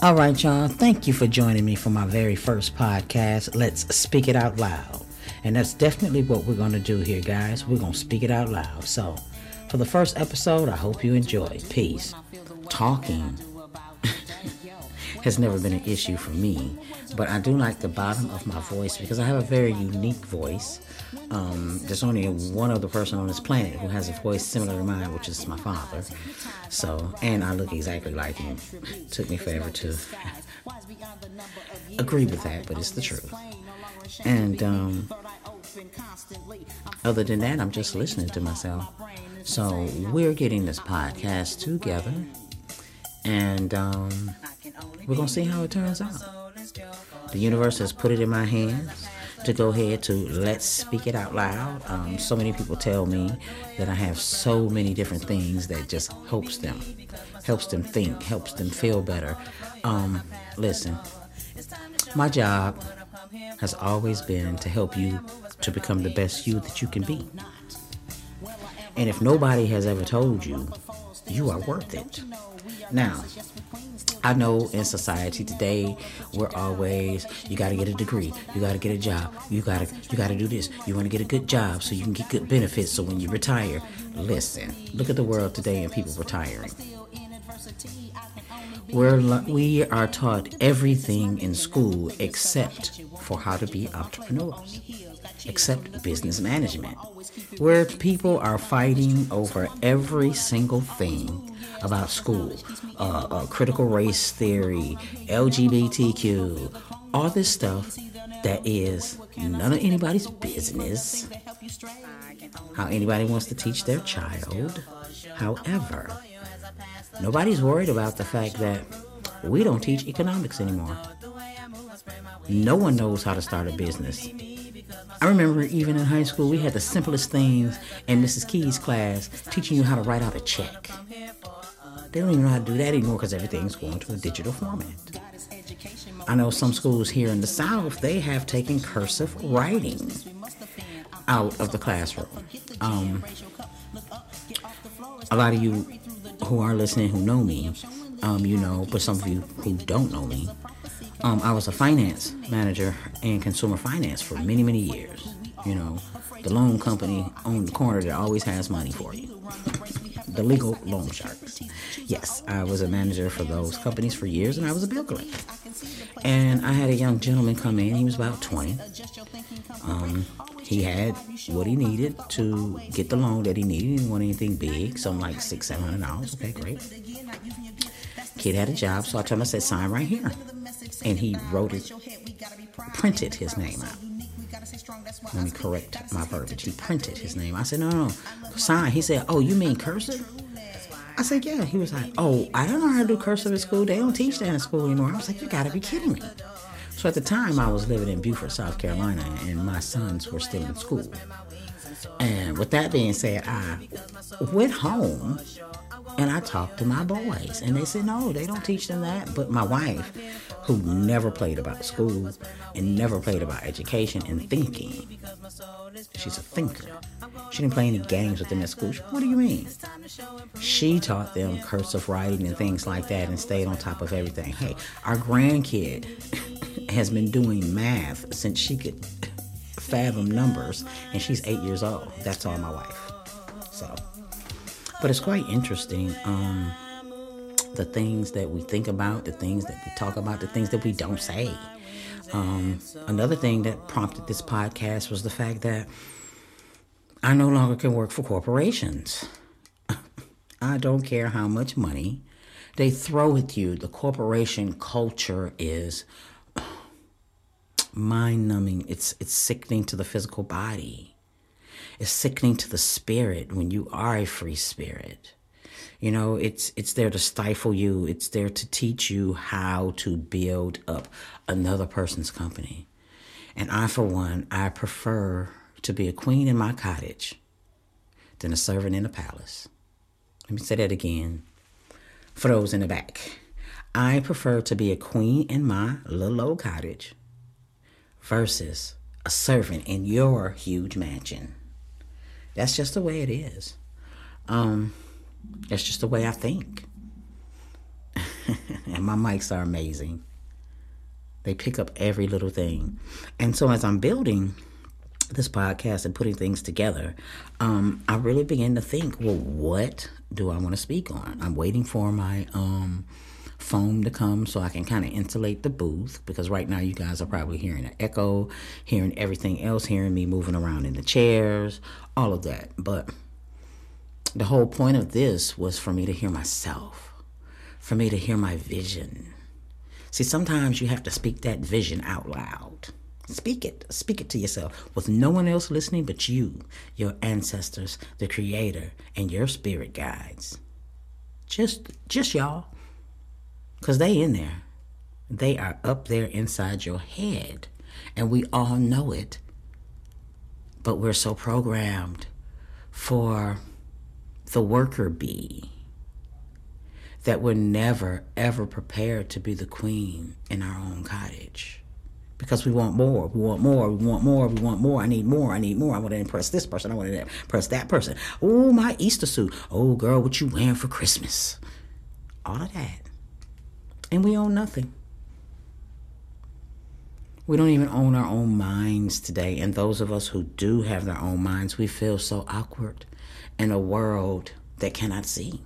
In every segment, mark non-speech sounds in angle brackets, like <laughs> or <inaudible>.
All right, y'all. Thank you for joining me for my very first podcast. Let's speak it out loud. And that's definitely what we're going to do here, guys. We're going to speak it out loud. So, for the first episode, I hope you enjoy. Peace. Talking has never been an issue for me, but I do like the bottom of my voice because I have a very unique voice. Um, there's only one other person on this planet who has a voice similar to mine, which is my father. So, and I look exactly like him. <laughs> Took me forever to <laughs> agree with that, but it's the truth. And um, other than that, I'm just listening to myself. So we're getting this podcast together, and um, we're gonna see how it turns out. The universe has put it in my hands to go ahead to let's speak it out loud. Um, so many people tell me that I have so many different things that just helps them, helps them think, helps them feel better. Um, listen, my job has always been to help you to become the best you that you can be. And if nobody has ever told you, you are worth it. Now, I know in society today we're always you got to get a degree, you got to get a job, you got to you got to do this. You want to get a good job so you can get good benefits so when you retire, listen. Look at the world today and people retiring. We're, we are taught everything in school except for how to be entrepreneurs, except business management, where people are fighting over every single thing about school uh, uh, critical race theory, LGBTQ, all this stuff that is none of anybody's business. How anybody wants to teach their child. However, nobody's worried about the fact that we don't teach economics anymore. No one knows how to start a business. I remember even in high school, we had the simplest things in Mrs. Key's class teaching you how to write out a check. They don't even know how to do that anymore because everything's going to a digital format. I know some schools here in the South, they have taken cursive writing out of the classroom. Um, a lot of you who are listening who know me, um, you know, but some of you who don't know me, um, I was a finance manager and consumer finance for many, many years. You know, the loan company on the corner that always has money for you. the legal loan sharks. Yes, I was a manager for those companies for years and I was a bill collector. And I had a young gentleman come in, he was about 20. Um, he had what he needed to get the loan that he needed. He didn't want anything big, something like six, seven hundred dollars. Okay, great. Kid had a job, so I told him, I said, sign right here. And he wrote it, printed his name out. Let me correct my verbiage. He printed his name. I said, no, no, sign. He said, oh, you mean cursive? I said, yeah. He was like, oh, I don't know how to do cursive in school. They don't teach that in school anymore. I was like, you gotta be kidding me. So at the time, I was living in Beaufort, South Carolina, and my sons were still in school. And with that being said, I went home and I talked to my boys, and they said, no, they don't teach them that. But my wife, who never played about school and never played about education and thinking, she's a thinker. She didn't play any games with them at school. What do you mean? She taught them cursive writing and things like that and stayed on top of everything. Hey, our grandkid <laughs> has been doing math since she could <laughs> fathom numbers, and she's eight years old. That's all my wife. So. But it's quite interesting. Um, the things that we think about, the things that we talk about, the things that we don't say. Um, another thing that prompted this podcast was the fact that I no longer can work for corporations. <laughs> I don't care how much money they throw at you. The corporation culture is <sighs> mind numbing. It's it's sickening to the physical body. It's sickening to the spirit when you are a free spirit. You know, it's it's there to stifle you. It's there to teach you how to build up another person's company. And I for one, I prefer to be a queen in my cottage than a servant in a palace. Let me say that again for those in the back. I prefer to be a queen in my little old cottage versus a servant in your huge mansion. That's just the way it is. Um, that's just the way I think. <laughs> and my mics are amazing. They pick up every little thing. And so as I'm building this podcast and putting things together, um, I really begin to think, well, what do I want to speak on? I'm waiting for my um, foam to come so I can kind of insulate the booth because right now you guys are probably hearing an echo, hearing everything else, hearing me moving around in the chairs, all of that. But the whole point of this was for me to hear myself, for me to hear my vision. See, sometimes you have to speak that vision out loud. Speak it. Speak it to yourself with no one else listening but you, your ancestors, the creator, and your spirit guides. Just just y'all. Cause they in there. They are up there inside your head. And we all know it. But we're so programmed for the worker bee that we're never ever prepared to be the queen in our own cottage because we want more. We want more. We want more. We want more. I need more. I need more. I want to impress this person. I want to impress that person. Oh, my Easter suit. Oh, girl, what you wearing for Christmas? All of that. And we own nothing. We don't even own our own minds today. And those of us who do have their own minds, we feel so awkward in a world that cannot see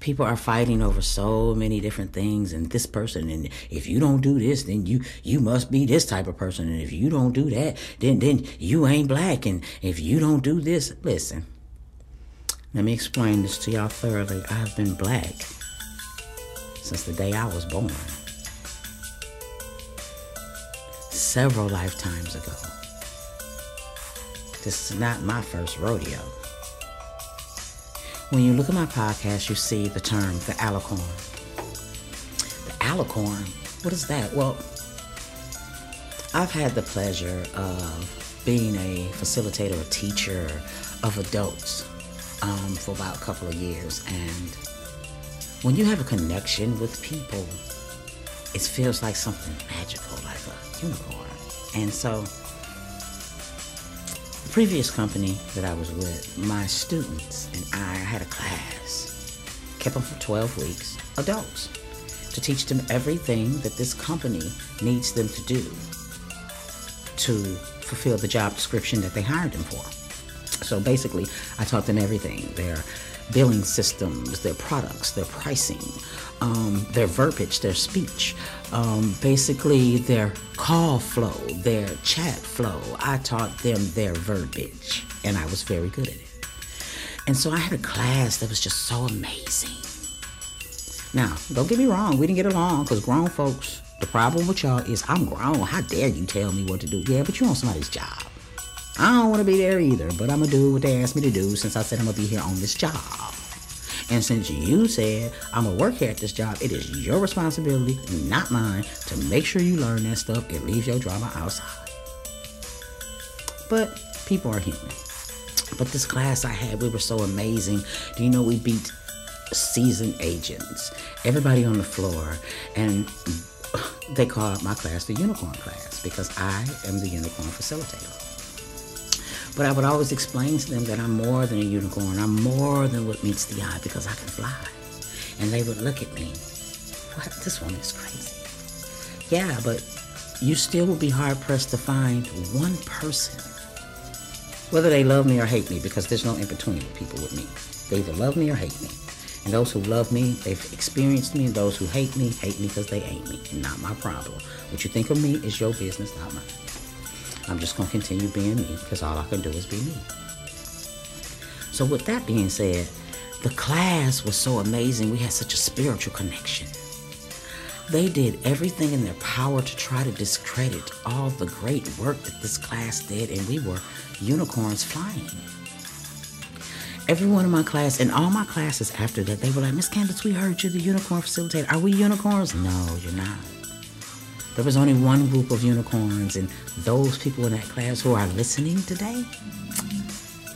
people are fighting over so many different things and this person and if you don't do this then you you must be this type of person and if you don't do that then then you ain't black and if you don't do this listen let me explain this to y'all thoroughly i've been black since the day i was born several lifetimes ago this is not my first rodeo when you look at my podcast, you see the term the alicorn. The alicorn, what is that? Well, I've had the pleasure of being a facilitator, a teacher of adults um, for about a couple of years. And when you have a connection with people, it feels like something magical, like a unicorn. And so, the previous company that I was with, my students and I had a class, kept them for 12 weeks, adults, to teach them everything that this company needs them to do to fulfill the job description that they hired them for. So basically, I taught them everything their billing systems, their products, their pricing, um, their verbiage, their speech, um, basically their call flow, their chat flow. I taught them their verbiage, and I was very good at it. And so I had a class that was just so amazing. Now, don't get me wrong, we didn't get along because grown folks, the problem with y'all is I'm grown. How dare you tell me what to do? Yeah, but you're on somebody's job. I don't want to be there either, but I'm going to do what they asked me to do since I said I'm going to be here on this job. And since you said I'm gonna work here at this job, it is your responsibility, not mine, to make sure you learn that stuff and leave your drama outside. But people are human. But this class I had, we were so amazing. Do you know we beat seasoned agents, everybody on the floor, and they called my class the unicorn class because I am the unicorn facilitator. But I would always explain to them that I'm more than a unicorn. I'm more than what meets the eye because I can fly. And they would look at me. What? This woman is crazy. Yeah, but you still will be hard pressed to find one person, whether they love me or hate me, because there's no in between with people with me. They either love me or hate me. And those who love me, they've experienced me, and those who hate me, hate me because they ain't me. Not my problem. What you think of me is your business, not mine. I'm just going to continue being me because all I can do is be me. So, with that being said, the class was so amazing. We had such a spiritual connection. They did everything in their power to try to discredit all the great work that this class did, and we were unicorns flying. Everyone in my class and all my classes after that, they were like, Miss Candace, we heard you're the unicorn facilitator. Are we unicorns? No, you're not. There was only one group of unicorns, and those people in that class who are listening today,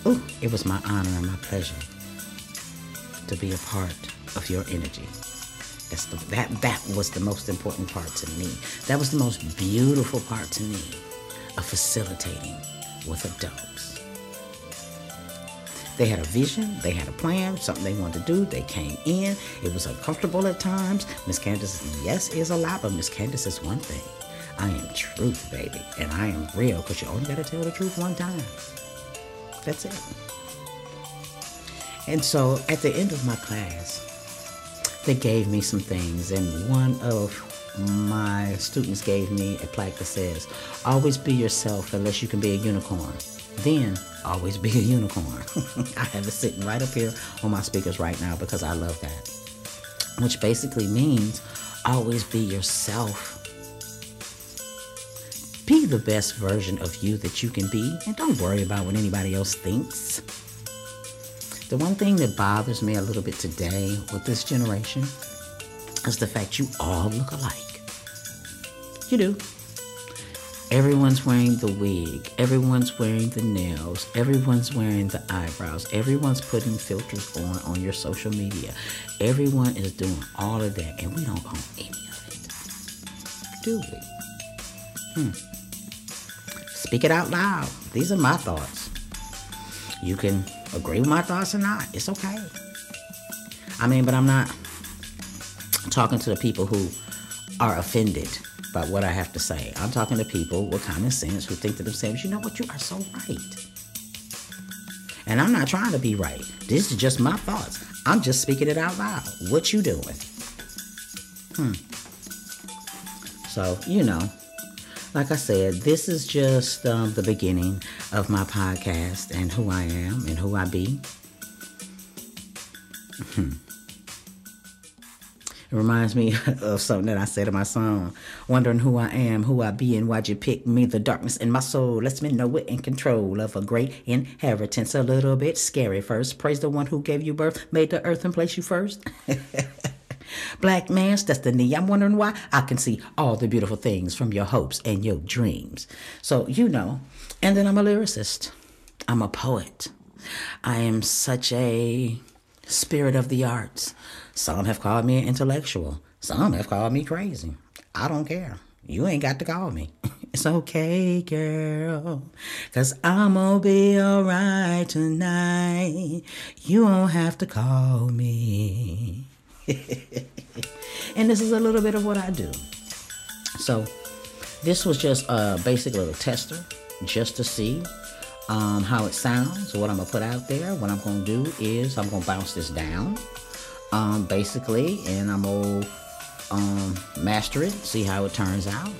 oh, it was my honor and my pleasure to be a part of your energy. That's the, that, that was the most important part to me. That was the most beautiful part to me of facilitating with adults. They had a vision, they had a plan, something they wanted to do. They came in. It was uncomfortable at times. Miss Candace, yes, is a lot, but Miss Candace is one thing. I am truth, baby, and I am real because you only got to tell the truth one time. That's it. And so at the end of my class, they gave me some things, and one of my students gave me a plaque that says, Always be yourself unless you can be a unicorn. Then always be a unicorn. <laughs> I have it sitting right up here on my speakers right now because I love that. Which basically means always be yourself. Be the best version of you that you can be, and don't worry about what anybody else thinks. The one thing that bothers me a little bit today with this generation is the fact you all look alike. You do. Everyone's wearing the wig. Everyone's wearing the nails. Everyone's wearing the eyebrows. Everyone's putting filters on on your social media. Everyone is doing all of that, and we don't own any of it. Do we? Hmm. Speak it out loud. These are my thoughts. You can agree with my thoughts or not. It's okay. I mean, but I'm not talking to the people who are offended by what I have to say. I'm talking to people with common sense who think to themselves, you know what, you are so right. And I'm not trying to be right. This is just my thoughts. I'm just speaking it out loud. What you doing? Hmm. So, you know, like I said, this is just um, the beginning of my podcast and who I am and who I be. Hmm. It reminds me <laughs> of something that I said in my song, wondering who I am, who I be, and why'd you pick me? The darkness in my soul lets me know it in control of a great inheritance. A little bit scary first. Praise the one who gave you birth, made the earth and placed you first. <laughs> Black man's destiny. I'm wondering why I can see all the beautiful things from your hopes and your dreams. So, you know, and then I'm a lyricist, I'm a poet. I am such a spirit of the arts. Some have called me an intellectual, some have called me crazy. I don't care. You ain't got to call me. <laughs> It's okay, girl. Cause I'm gonna be alright tonight. You won't have to call me. <laughs> and this is a little bit of what I do. So, this was just uh, a basic little tester just to see um, how it sounds. What I'm gonna put out there, what I'm gonna do is I'm gonna bounce this down, um, basically, and I'm gonna um, master it, see how it turns out,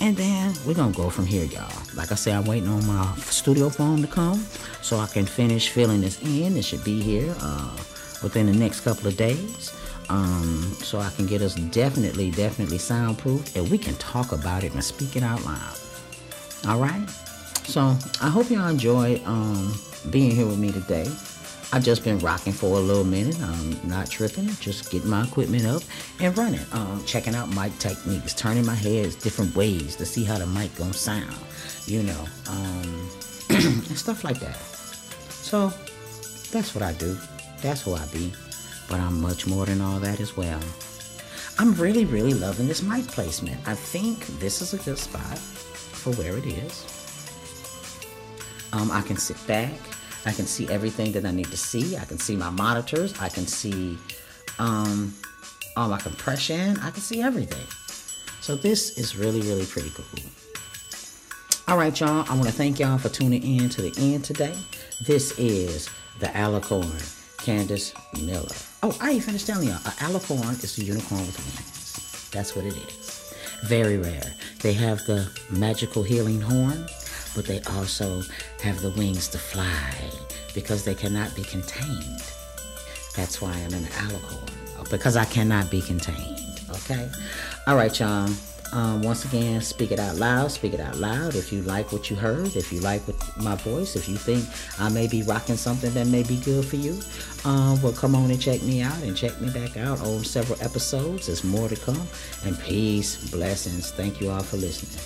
and then we're gonna go from here, y'all. Like I said, I'm waiting on my studio phone to come so I can finish filling this in. It should be here uh, within the next couple of days um, so I can get us definitely, definitely soundproof, and we can talk about it and speak it out loud. All right. So I hope y'all enjoy um, being here with me today. I've just been rocking for a little minute. I'm not tripping, just getting my equipment up and running. Um, checking out mic techniques, turning my heads different ways to see how the mic gonna sound, you know, um, <clears throat> and stuff like that. So that's what I do. That's who I be but I'm much more than all that as well. I'm really, really loving this mic placement. I think this is a good spot for where it is. Um, I can sit back. I can see everything that I need to see. I can see my monitors. I can see um, all my compression. I can see everything. So this is really, really pretty cool. All right, y'all. I want to thank y'all for tuning in to the end today. This is the Alicorn Candace Miller. Oh, I ain't finished telling y'all. An alicorn is a unicorn with wings. That's what it is. Very rare. They have the magical healing horn, but they also have the wings to fly because they cannot be contained. That's why I'm an alicorn, because I cannot be contained. Okay? All right, y'all. Um, once again, speak it out loud. Speak it out loud. If you like what you heard, if you like what, my voice, if you think I may be rocking something that may be good for you, um, well, come on and check me out and check me back out on several episodes. There's more to come. And peace, blessings. Thank you all for listening.